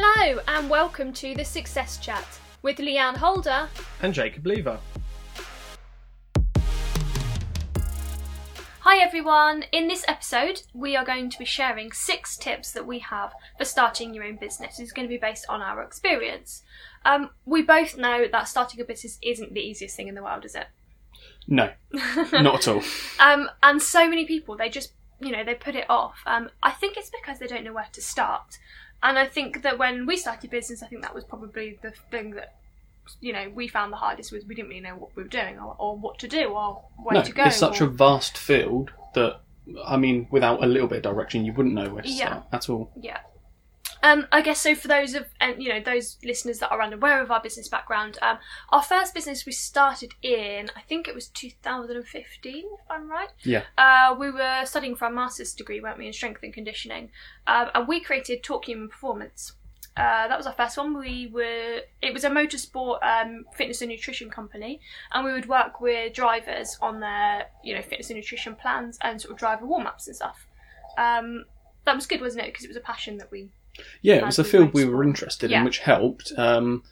Hello, and welcome to the Success Chat with Leanne Holder. and Jacob Lever. Hi everyone! In this episode, we are going to be sharing six tips that we have for starting your own business. It's going to be based on our experience. Um, we both know that starting a business isn't the easiest thing in the world, is it? No, not at all. Um, and so many people, they just, you know, they put it off. Um, I think it's because they don't know where to start. And I think that when we started business, I think that was probably the thing that, you know, we found the hardest was we didn't really know what we were doing or, or what to do or where No, to go. it's such or- a vast field that, I mean, without a little bit of direction, you wouldn't know where to Yeah. start at all. Yeah. Um, I guess so. For those of and you know those listeners that are unaware of our business background, um, our first business we started in I think it was 2015, if I'm right. Yeah. Uh, we were studying for our master's degree, weren't we, in strength and conditioning, um, and we created Talk Human Performance. Uh, that was our first one. We were it was a motorsport um, fitness and nutrition company, and we would work with drivers on their you know fitness and nutrition plans and sort of driver warm ups and stuff. Um, that was good, wasn't it? Because it was a passion that we Yeah, it was a field we were interested Yeah. in, which helped. Um,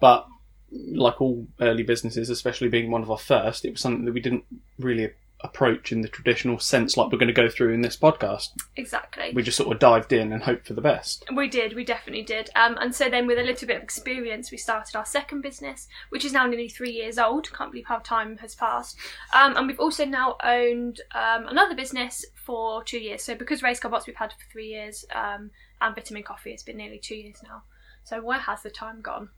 but like all early businesses, especially being one of our first, it was something that we didn't really approach in the traditional sense, like we're going to go through in this podcast. exactly. We just sort of dived in and hoped for the best. We did, we definitely did. Um, and so then, with a little bit of experience, we started our second business, which is now nearly three years old. Can't believe how time has passed. Um, and we've also now owned um, another business for two years. So, because Race Car Box we've had for three years, um, and Vitamin Coffee, it's been nearly two years now. So, where has the time gone?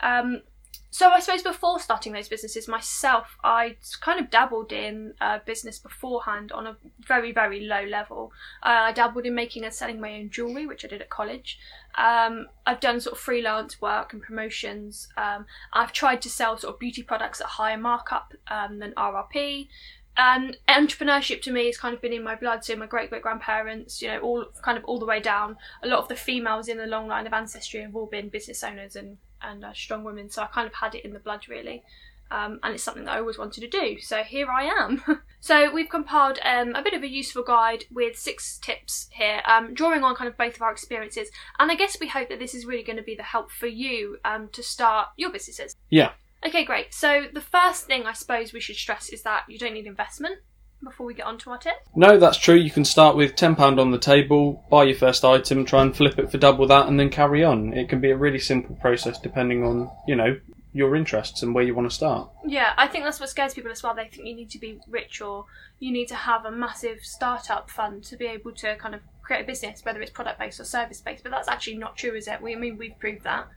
Um, so I suppose before starting those businesses myself, I kind of dabbled in uh, business beforehand on a very, very low level. Uh, I dabbled in making and selling my own jewellery, which I did at college. Um, I've done sort of freelance work and promotions. Um, I've tried to sell sort of beauty products at higher markup um, than RRP. And entrepreneurship to me has kind of been in my blood. So my great great grandparents, you know, all kind of all the way down. A lot of the females in the long line of ancestry have all been business owners and and uh, strong women. So I kind of had it in the blood really. Um, and it's something that I always wanted to do. So here I am. so we've compiled um, a bit of a useful guide with six tips here, um, drawing on kind of both of our experiences. And I guess we hope that this is really going to be the help for you um, to start your businesses. Yeah. Okay, great. So the first thing I suppose we should stress is that you don't need investment before we get on to our tip. No, that's true. You can start with £10 on the table, buy your first item, try and flip it for double that, and then carry on. It can be a really simple process depending on, you know, your interests and where you want to start. Yeah, I think that's what scares people as well. They think you need to be rich or you need to have a massive startup fund to be able to kind of create a business, whether it's product based or service based. But that's actually not true, is it? We I mean we've proved that.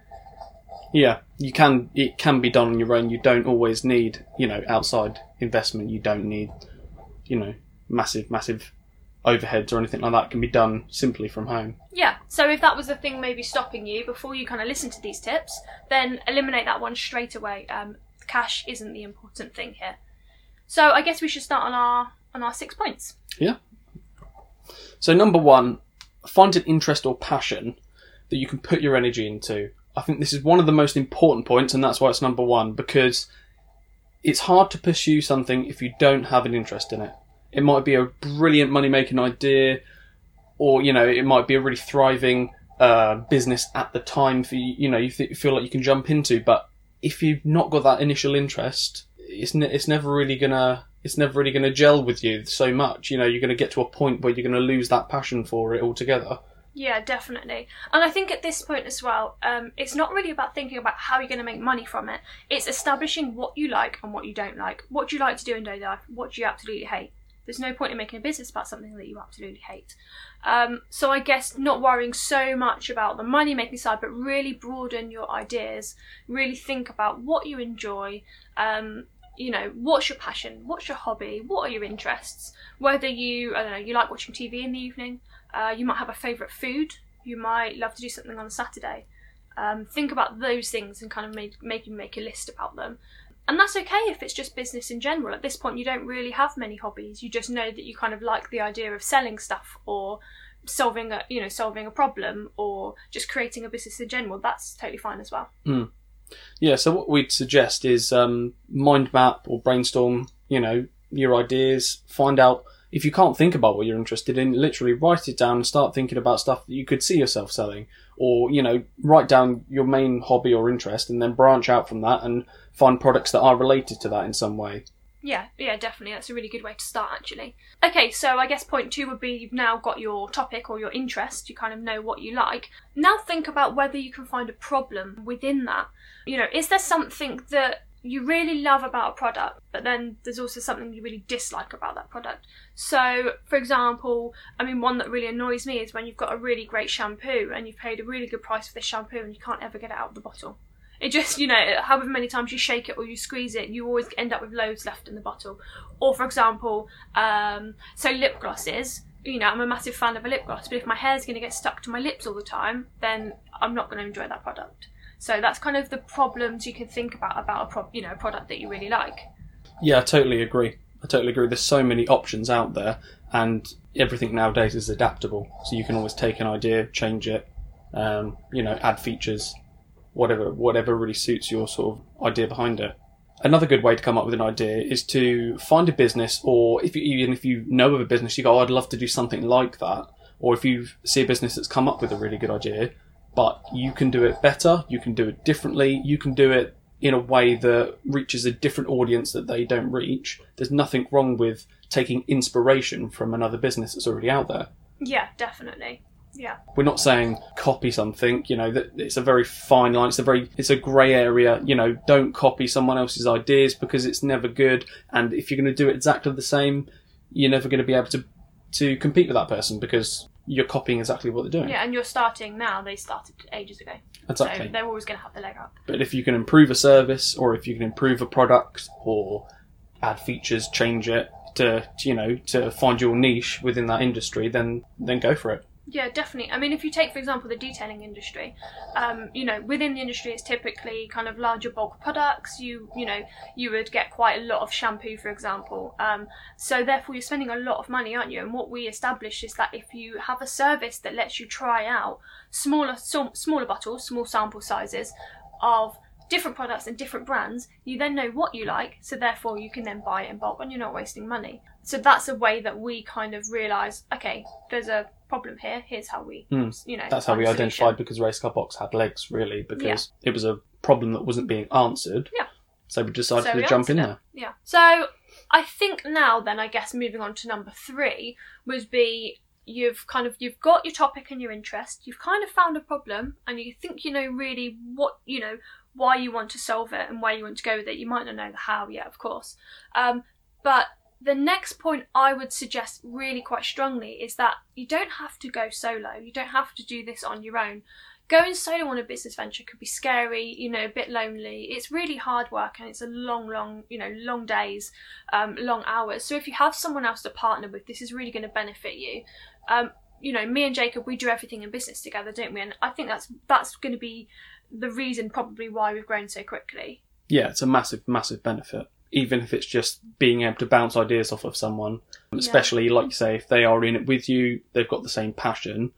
Yeah, you can. It can be done on your own. You don't always need, you know, outside investment. You don't need, you know, massive, massive overheads or anything like that. It can be done simply from home. Yeah. So if that was the thing maybe stopping you before you kind of listen to these tips, then eliminate that one straight away. Um, cash isn't the important thing here. So I guess we should start on our on our six points. Yeah. So number one, find an interest or passion that you can put your energy into. I think this is one of the most important points, and that's why it's number one because it's hard to pursue something if you don't have an interest in it. It might be a brilliant money making idea, or you know, it might be a really thriving uh, business at the time for you. You know, you th- feel like you can jump into, but if you've not got that initial interest, it's ne- it's never really gonna it's never really gonna gel with you so much. You know, you're gonna get to a point where you're gonna lose that passion for it altogether. Yeah, definitely. And I think at this point as well, um, it's not really about thinking about how you're going to make money from it. It's establishing what you like and what you don't like. What do you like to do in daily life? What do you absolutely hate? There's no point in making a business about something that you absolutely hate. Um, so I guess not worrying so much about the money making side, but really broaden your ideas. Really think about what you enjoy. Um, you know, what's your passion? What's your hobby? What are your interests? Whether you, I don't know, you like watching TV in the evening, uh, you might have a favourite food. You might love to do something on a Saturday. Um, think about those things and kind of make, make make a list about them. And that's okay if it's just business in general. At this point, you don't really have many hobbies. You just know that you kind of like the idea of selling stuff or solving a you know solving a problem or just creating a business in general. That's totally fine as well. Yeah, so what we'd suggest is um, mind map or brainstorm, you know, your ideas, find out if you can't think about what you're interested in, literally write it down and start thinking about stuff that you could see yourself selling. Or, you know, write down your main hobby or interest and then branch out from that and find products that are related to that in some way. Yeah, yeah, definitely. That's a really good way to start, actually. Okay, so I guess point two would be you've now got your topic or your interest, you kind of know what you like. Now think about whether you can find a problem within that. You know, is there something that you really love about a product, but then there's also something you really dislike about that product. So, for example, I mean, one that really annoys me is when you've got a really great shampoo and you've paid a really good price for this shampoo and you can't ever get it out of the bottle. It just, you know, however many times you shake it or you squeeze it, you always end up with loads left in the bottle. Or, for example, um, so lip glosses. You know, I'm a massive fan of a lip gloss, but if my hair's going to get stuck to my lips all the time, then I'm not going to enjoy that product. So that's kind of the problems you can think about about a pro- you know a product that you really like. Yeah, I totally agree. I totally agree. There's so many options out there, and everything nowadays is adaptable. So you can always take an idea, change it, um, you know, add features, whatever whatever really suits your sort of idea behind it. Another good way to come up with an idea is to find a business, or if you, even if you know of a business, you go, oh, "I'd love to do something like that." Or if you see a business that's come up with a really good idea, but you can do it better, you can do it differently, you can do it in a way that reaches a different audience that they don't reach. There's nothing wrong with taking inspiration from another business that's already out there. Yeah, definitely. Yeah. We're not saying copy something, you know, that it's a very fine line, it's a very it's a grey area, you know, don't copy someone else's ideas because it's never good and if you're gonna do it exactly the same, you're never gonna be able to to compete with that person because you're copying exactly what they're doing. Yeah, and you're starting now. They started ages ago. Exactly. So they're always going to have the leg up. But if you can improve a service, or if you can improve a product, or add features, change it to you know to find your niche within that industry, then then go for it. Yeah, definitely. I mean, if you take, for example, the detailing industry, um, you know, within the industry, it's typically kind of larger bulk products. You, you know, you would get quite a lot of shampoo, for example. Um, so therefore, you're spending a lot of money, aren't you? And what we established is that if you have a service that lets you try out smaller, smaller bottles, small sample sizes of different products and different brands, you then know what you like, so therefore you can then buy it in bulk and you're not wasting money. So that's a way that we kind of realise, okay, there's a problem here, here's how we, Mm. you know. That's how we identified because Race Car Box had legs, really, because it was a problem that wasn't being answered. Yeah. So we decided So to we jump in it. there. Yeah. So I think now then I guess moving on to number three would be you've kind of you've got your topic and your interest, you've kind of found a problem and you think you know really what you know why you want to solve it and where you want to go with it. You might not know the how yet, of course. Um, but the next point I would suggest really quite strongly is that you don't have to go solo. You don't have to do this on your own. Going solo on a business venture could be scary, you know, a bit lonely. It's really hard work and it's a long, long, you know, long days, um, long hours. So if you have someone else to partner with, this is really going to benefit you. Um, you know, me and Jacob, we do everything in business together, don't we? And I think that's that's going to be the reason probably why we've grown so quickly. Yeah, it's a massive, massive benefit. Even if it's just being able to bounce ideas off of someone, especially like you say, if they are in it with you, they've got the same passion.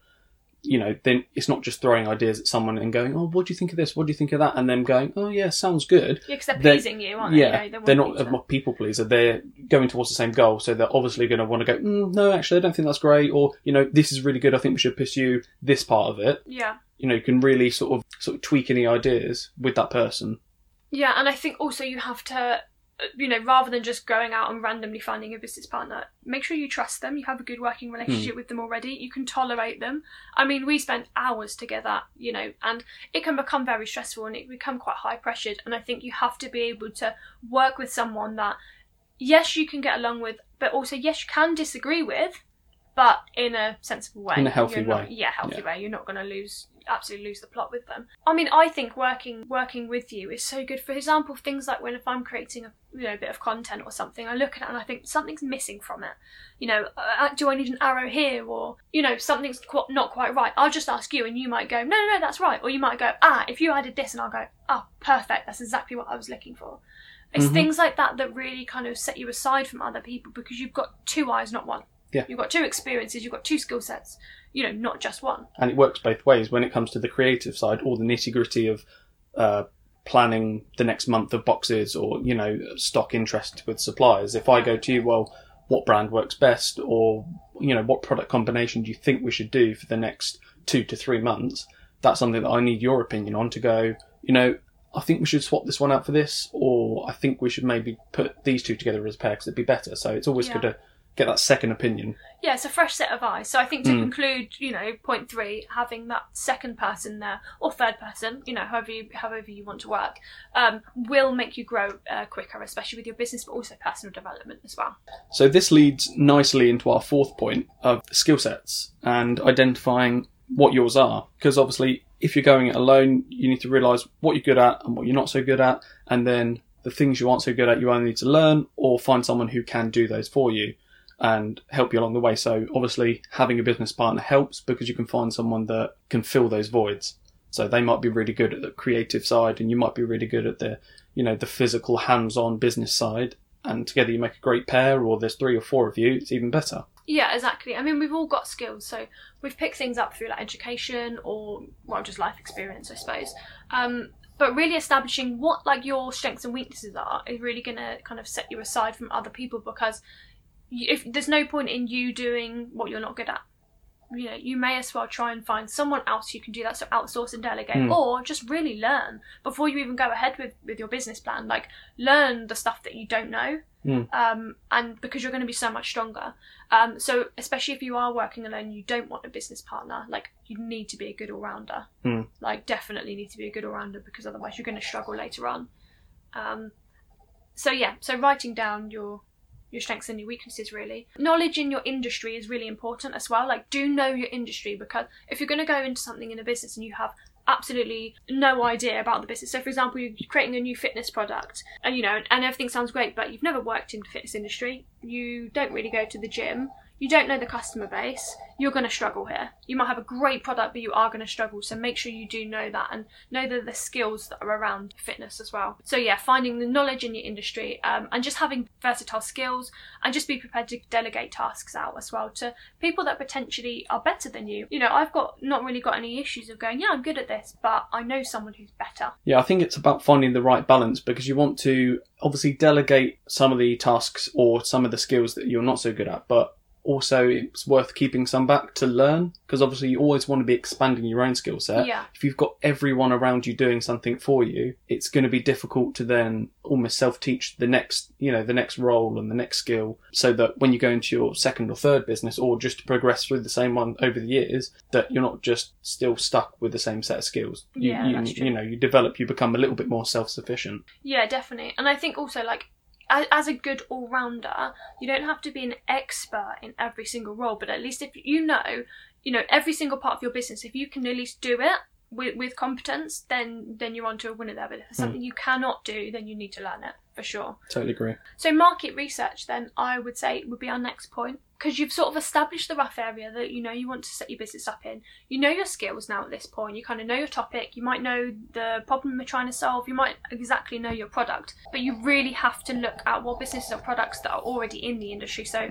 You know, then it's not just throwing ideas at someone and going, "Oh, what do you think of this? What do you think of that?" and then going, "Oh, yeah, sounds good." Yeah, because they're They're- pleasing you, aren't they? yeah, You know, they are not a people pleaser. They're going towards the same goal, so they're obviously going to want to go. Mm, no, actually, I don't think that's great. Or you know, this is really good. I think we should pursue this part of it. Yeah. You know, you can really sort of sort of tweak any ideas with that person. Yeah, and I think also you have to, Uh, you know, rather than just going out and randomly finding a business partner, make sure you trust them. You have a good working hmm. relationship with them already. You can tolerate them. I mean, we spent hours together, you know, and it can become very stressful and it can become quite high pressured. And I think you have to be able to work with someone that, yes, you can get along with, but also yes, you can disagree with, but in a sensible way, In a healthy You're not- way. Yeah, healthy Yeah. way. You're not going to lose absolutely lose the plot with them. I mean, I think working working with you is so good. For example, things like when if I'm creating a you know a bit of content or something, I look at it and I think something's missing from it. You know, uh, do I need an arrow here or you know something's qu- not quite right? I'll just ask you, and you might go, no, no, no, that's right, or you might go, ah, if you added this, and I'll go, oh, perfect, that's exactly what I was looking for. It's Mhm. things like that that really kind of set you aside from other people because you've got two eyes, not one. Yeah. You've got two experiences, you've got two skill sets, you know, not just one. and it works both ways when it comes to the creative side all the nitty gritty of uh, planning the next month of boxes or you know stock interest with suppliers if i go to you well what brand works best or you know what product combination do you think we should do for the next two to three months that's something that i need your opinion on to go you know i think we should swap this one out for this or i think we should maybe put these two together as a pair because it'd be better so it's always Yeah. good to get that second opinion Yeah, it's a fresh set of eyes. So I think to Mm. conclude, you know, point three, having that second person there or third person, you know, however you however you want to work, um, will make you grow uh, quicker, especially with your business, but also personal development as well. So this leads nicely into our fourth point of skill sets and identifying what yours are. Because obviously, if you're going it alone, you need to realise what you're good at and what you're not so good at, and then the things you aren't so good at, you either need to learn or find someone who can do those for you and help you along the way. So obviously, having a business partner helps because you can find someone that can fill those voids. So they might be really good at the creative side, and you might be really good at the, you know, the physical, hands-on business side and together you make a great pair, or there's three or four of you, it's even better. Yeah, exactly. I mean, we've all got skills, so we've picked things up through like education or well, just life experience, I suppose. Um, but really establishing what like your strengths and weaknesses are is really going to kind of set you aside from other people because if there's no point in you doing what you're not good at. You know, you may as well try and find someone else who can do that. So outsource and delegate, Hmm. or just really learn before you even go ahead with with your business plan. Like learn the stuff that you don't know, Hmm. um, and because you're going to be so much stronger. Um, so especially if you are working alone, you don't want a business partner. Like you need to be a good all rounder. Hmm. Like definitely need to be a good all rounder because otherwise you're going to struggle later on. Um, so yeah, so writing down your your strengths and your weaknesses really. Knowledge in your industry is really important as well. Like do know your industry because if you're going to go into something in a business and you have absolutely no idea about the business. So for example, you're creating a new fitness product and you know and everything sounds great but you've never worked in the fitness industry. You don't really go to the gym. You don't know the customer base. You're going to struggle here. You might have a great product but you are going to struggle. So make sure you do know that and know the, the skills that are around fitness as well. So yeah, finding the knowledge in your industry um, and just having versatile skills and just be prepared to delegate tasks out as well to people that potentially are better than you. You know, I've got not really got any issues of going, yeah, I'm good at this, but I know someone who's better. Yeah, I think it's about finding the right balance because you want to obviously delegate some of the tasks or some of the skills that you're not so good at, but also it's worth keeping some back to learn because obviously you always want to be expanding your own skill set. Yeah. If you've got everyone around you doing something for you, it's going to be difficult to then almost self-teach the next, you know, the next role and the next skill so that when you go into your second or third business or just to progress through the same one over the years, that you're not just still stuck with the same set of skills. You, Yeah, you, that's true. you know, you develop, you become a little bit more self-sufficient. Yeah, definitely. And I think also like as, a good all rounder, you don't have to be an expert in every single role, but at least if you know, you know, every single part of your business, if you can at least do it with, with competence, then then you're onto a winner there. But if there's hmm. something you cannot do, then you need to learn it for sure. Totally agree. So market research then I would say would be our next point because you've sort of established the rough area that you know you want to set your business up in. You know your skills now at this point. You kind of know your topic. You might know the problem you're trying to solve. You might exactly know your product, but you really have to look at what businesses or products that are already in the industry. So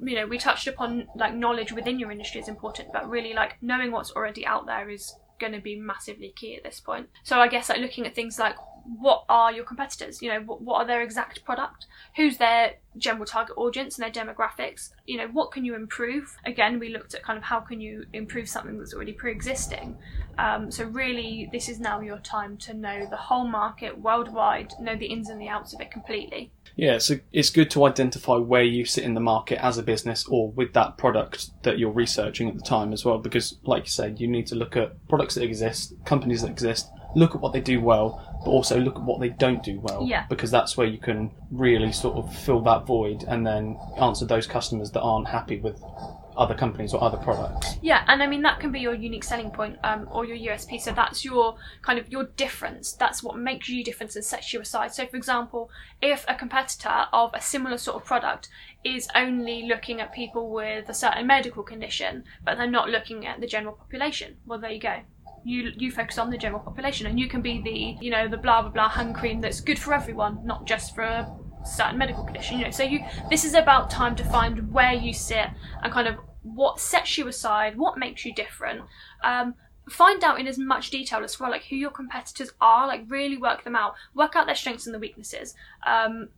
you know we touched upon like knowledge within your industry is important, but really like knowing what's already out there is going to be massively key at this point. So I guess like looking at things like what are your competitors? You know, what, what are their exact product? Who's their general target audience and their demographics? You know, what can you improve? Again, we looked at kind of how can you improve something that's already pre-existing. Um, so really, this is now your time to know the whole market worldwide, know the ins and the outs of it completely. Yeah, so it's good to identify where you sit in the market as a business or with that product that you're researching at the time as well, because, like you said, you need to look at products that exist, companies that exist, look at what they do well, but also look at what they don't do well. Yeah. Because that's where you can really sort of fill that void and then answer those customers that aren't happy with other companies or other products. Yeah, and I mean that can be your unique selling point um, or your USP. So that's your kind of your difference. That's what makes you different and sets you aside. So, for example, if a competitor of a similar sort of product is only looking at people with a certain medical condition, but they're not looking at the general population, well, there you go. You, you focus on the general population and you can be the you know the blah blah blah hand cream that's good for everyone not just for a certain medical condition you know. So you this is about time to find where you sit and kind of what sets you aside what makes you different. Um, find out in as much detail as well like who your competitors are like really work them out. Work out their strengths and the weaknesses. Um,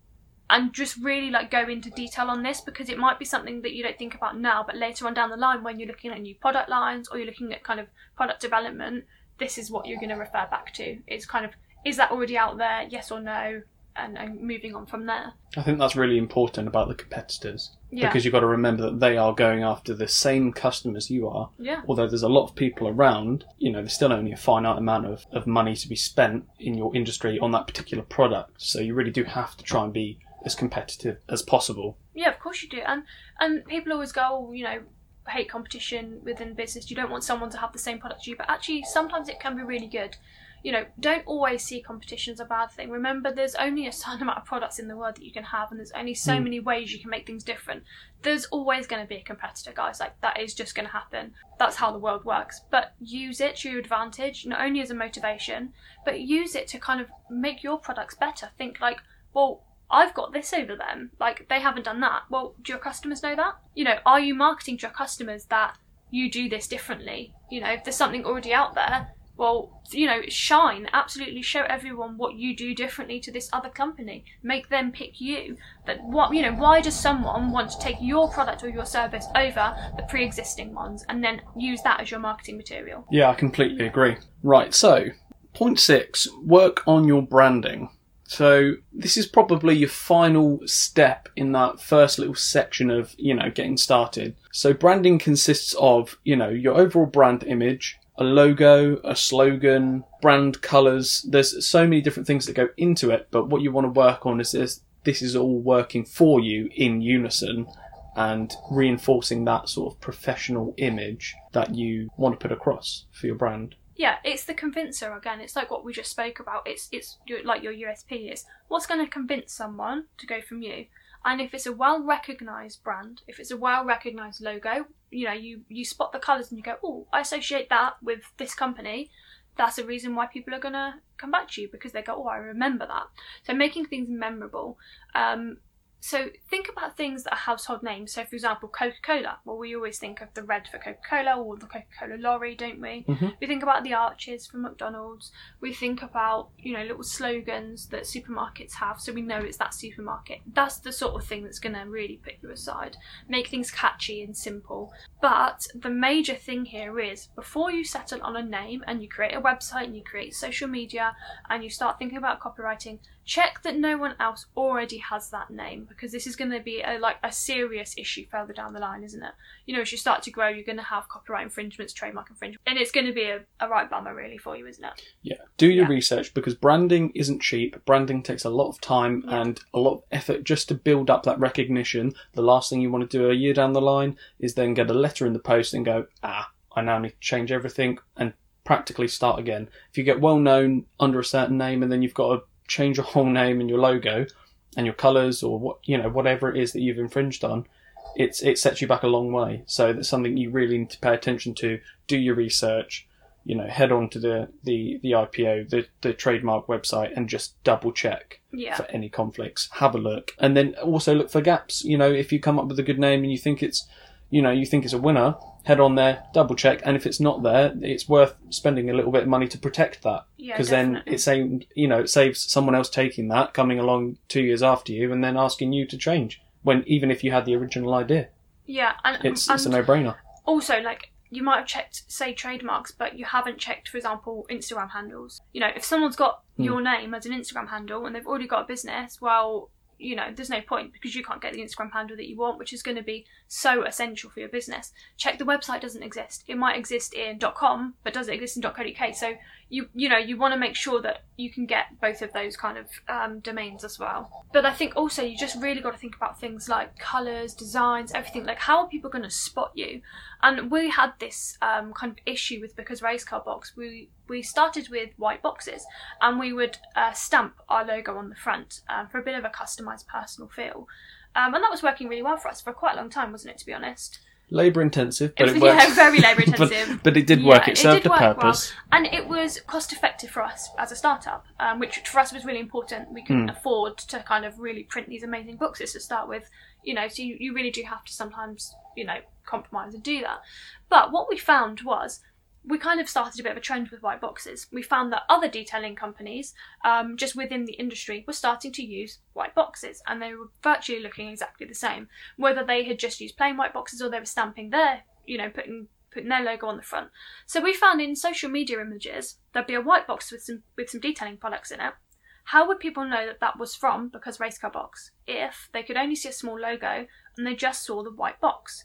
and just really like go into detail on this because it might be something that you don't think about now, but later on down the line when you're looking at new product lines or you're looking at kind of product development, this is what you're going to refer back to. It's kind of is that already out there? Yes or no? And, and moving on from there. I think that's really important about the competitors Yeah. because you've got to remember that they are going after the same customers you are. yeah. Although there's a lot of people around, you know, there's still only a finite amount of, of money to be spent in your industry on that particular product. So you really do have to try and be as competitive as possible. Yeah, of course you do. And and people always go, oh, you know, hate competition within business. You don't want someone to have the same product as you, but actually sometimes it can be really good. You know, don't always see competition as a bad thing. Remember, there's only a certain amount of products in the world that you can have, and there's only so Mm. many ways you can make things different. There's always going to be a competitor, guys. Like that is just going to happen. That's how the world works. But use it to your advantage, not only as a motivation, but use it to kind of make your products better. Think like, well, I've got this over them. Like they haven't done that. Well, do your customers know that? You know, are you marketing to your customers that you do this differently? You know, if there's something already out there, well, you know, shine. Absolutely show everyone what you do differently to this other company. Make them pick you. But what you know, why does someone want to take your product or your service over the pre-existing ones and then use that as your marketing material? Yeah, I completely agree. Right, so point six work on your branding. So this is probably your final step in that first little section of, you know, getting started. So branding consists of, you know, your overall brand image, a logo, a slogan, brand colours. There's so many different things that go into it, but what you want to work on is this this is all working for you in unison and reinforcing that sort of professional image that you want to put across for your brand. Yeah, it's the convincer again. It's like what we just spoke about. It's it's your, like your USP is what's going to convince someone to go from you. And if it's a well recognized brand, if it's a well recognized logo, you know, you you spot the colours and you go, oh, I associate that with this company. That's a reason why people are going to come back to you because they go, oh, I remember that. So making things memorable. Um, so think about things that are household names. So, for example, Coca Cola. Well, we always think of the red for Coca Cola or the Coca Cola lorry, don't we? Mhm. We think about the arches from McDonald's. We think about you know little slogans that supermarkets have, so we know it's that supermarket. That's the sort of thing that's going to really put you aside. Make things catchy and simple. But the major thing here is before you settle on a name and you create a website and you create social media and you start thinking about copywriting, check that no one else already has that name because this is going to be a, like a serious issue further down the line, isn't it? You know, as you start to grow, you're going to have copyright infringements, trademark infringements, and it's going to be a, a right bummer really for you, isn't it? Yeah, do your Yeah. research because branding isn't cheap. Branding takes a lot of time Yeah. and a lot of effort just to build up that recognition. The last thing you want to do a year down the line is then get a letter in the post and go, ah, I now need to change everything and practically start again. If you get well known under a certain name and then you've got to change your whole name and your logo and your colours or what you know whatever it is that you've infringed on, it's it sets you back a long way. So that's something you really need to pay attention to. Do your research you know, head on to the, the, the IPO, the, the trademark website and just double check Yeah. for any conflicts. Have a look. And then also look for gaps. You know, if you come up with a good name and you think it's, you know, you think it's a winner, head on there, double check. And if it's not there, it's worth spending a little bit of money to protect that. Yeah, Because then definitely. it saves, you know, it saves someone else taking that, coming along two years after you and then asking you to change. When, even if you had the original idea, Yeah, and, it's, and it's a no-brainer. also like you might have checked say trademarks but you haven't checked for example instagram handles you know if someone's got Hmm. your name as an instagram handle and they've already got a business well you know there's no point because you can't get the instagram handle that you want which is going to be so essential for your business. Check the website doesn't exist. It might exist in com but does it exist in co.uk so you you know you want to make sure that you can get both of those kind of um, domains as well. But i think also you just really got to think about things like colors designs everything like how are people going to spot you? And we had this um, kind of issue with because race car box we we started with white boxes and we would uh, stamp our logo on the front um, for a bit of a customized personal feel. Um, and that was working really well for us for quite a long time wasn't it to be honest Labour intensive, but it, It- worked. yeah, very labour intensive. but, it did Yeah, work. It served did a work well. purpose. and it was cost effective for us as a startup, um, which for us was really important. We couldn't Hmm. afford to kind of really print these amazing boxes to start with, you know. So you, you really do have to sometimes, you know, compromise and do that. But what we found was we kind of started a bit of a trend with white boxes. We found that other detailing companies, um, just within the industry, were starting to use white boxes, and they were virtually looking exactly the same. Whether they had just used plain white boxes or they were stamping their, you know, putting putting their logo on the front. So we found in social media images there'd be a white box with some with some detailing products in it. How would people know that that was from because race car Box if they could only see a small logo and they just saw the white box?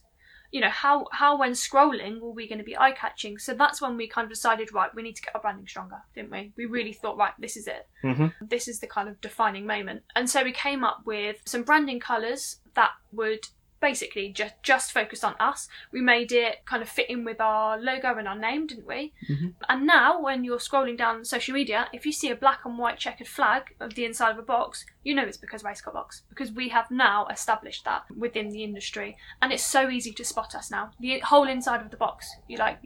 You know how how when scrolling were we going to be eye catching so that's when we kind of decided right we need to get our branding stronger didn't we? We really thought right this is it. Hmm this is the kind of defining moment. And so we came up with some branding colors that would basically just just focus on us. We made it kind of fit in with our logo and our name didn't we? Mhm. and now when you're scrolling down social media if you see a black and white checkered flag of the inside of a box you know it's because racecar box because we have now established that within the industry. And it's so easy to spot us now. The whole inside of the box you like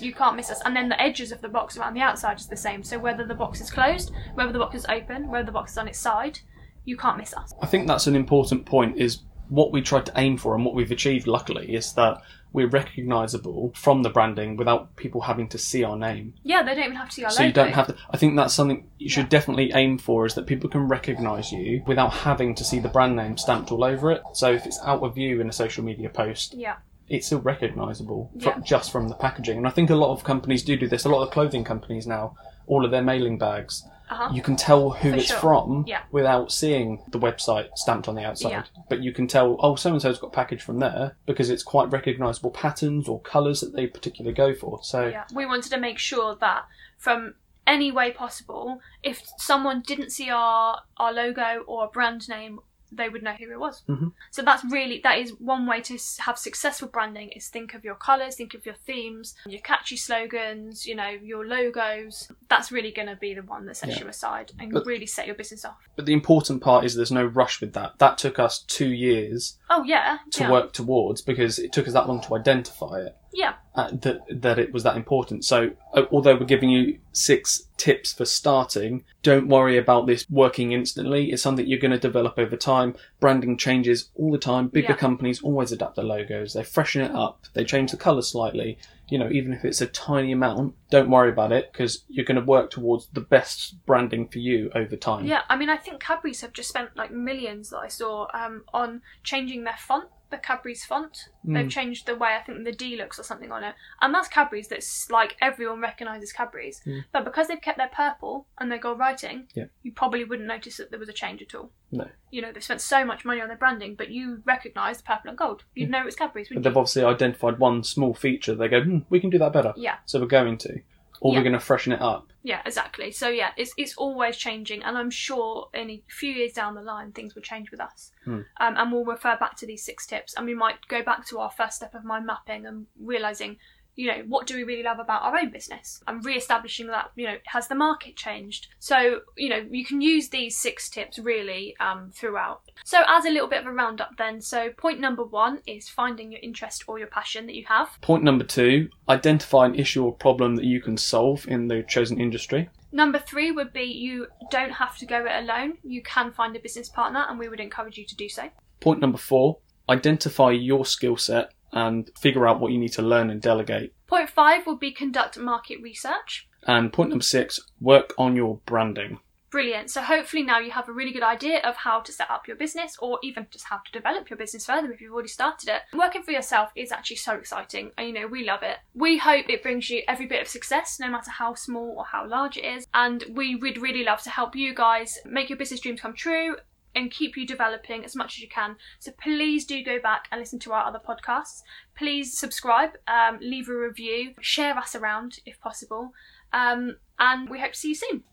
you can't miss us. And then the edges of the box around the outside is the same. So whether the box is closed whether the box is open whether the box is on its side you can't miss us. I think that's an important point. Is what we tried to aim for and what we've achieved. Luckily, is that we're recognisable from the branding without people having to see our name. yeah they don't even have to see our name. So logo you don't have to. I think that's something you should Yeah. definitely aim for is that people can recognise you without having to see the brand name stamped all over it. So if it's out of view in a social media post, yeah it's still recognisable fr- Yeah. just from the packaging. And I think a lot of companies do do this. A lot of clothing companies now, all of their mailing bags, uh-huh you can tell who For it's sure. from Yeah. without seeing the website stamped on the outside. Yeah. But you can tell, oh, so and so's got packaged from there because it's quite recognisable patterns or colours that they particularly go for. So Yeah, we wanted to make sure that from any way possible, if someone didn't see our our logo or brand name, they would know who it was. Mhm. So that's really that is one way to have successful branding is think of your colours, think of your themes, your catchy slogans, you know, your logos. That's really going to be the one that sets Yeah. you aside and But- really set your business off. But the important part is there's no rush with that. That took us two years Oh yeah, to yeah. work towards because it took us that long to identify it. Yeah, Uh, that that it was that important. So uh, although we're giving you six tips for starting, don't worry about this working instantly. It's something you're going to develop over time. Branding changes all the time. Bigger Yeah. companies always adapt their logos. They freshen it up. They change the colour slightly. You know, even if it's a tiny amount, don't worry about it because you're going to work towards the best branding for you over time. Yeah, I mean, I think Cadbury's have just spent like millions that I saw um, on changing their font, the Cadbury's font. They've Mm. changed the way I think the D looks or something on it, and that's Cadbury's. That's like everyone recognises Cadbury's, Mm. but because they've kept their purple and their gold writing, Yeah. you probably wouldn't notice that there was a change at all. No. You know, they've spent so much money on their branding, but you recognise the purple and gold. You'd know it's Cadbury's, But they've you? obviously identified one small feature. They go, hmm, we can do that better. Yeah. So we're going to. Or Yeah. we're going to freshen it up. Yeah, exactly. So yeah, it's it's always changing, and I'm sure in a few years down the line things will change with us. Hmm. Um, and we'll refer back to these six tips, and we might go back to our first step of mind mapping and realizing, you know, what do we really love about our own business, and re-establishing that, you know, has the market changed? So you know, you can use these six tips really um, throughout. So as a little bit of a roundup, then, so point number one is finding your interest or your passion that you have. Point number two, identify an issue or problem that you can solve in the chosen industry. Number three would be you don't have to go it alone. You can find a business partner, and we would encourage you to do so. Point number four, identify your skill set and figure out what you need to learn and delegate. Point five would be conduct market research. And point number six, work on your branding. Brilliant. So hopefully now you have a really good idea of how to set up your business or even just how to develop your business further if you've already started it. Working for yourself is actually so exciting and you know, we love it. We hope it brings you every bit of success, no matter how small or how large it is. And we would really love to help you guys make your business dreams come true and keep you developing as much as you can. So please do go back and listen to our other podcasts. Please subscribe, um, leave a review, share us around if possible. Um, and we hope to see you soon.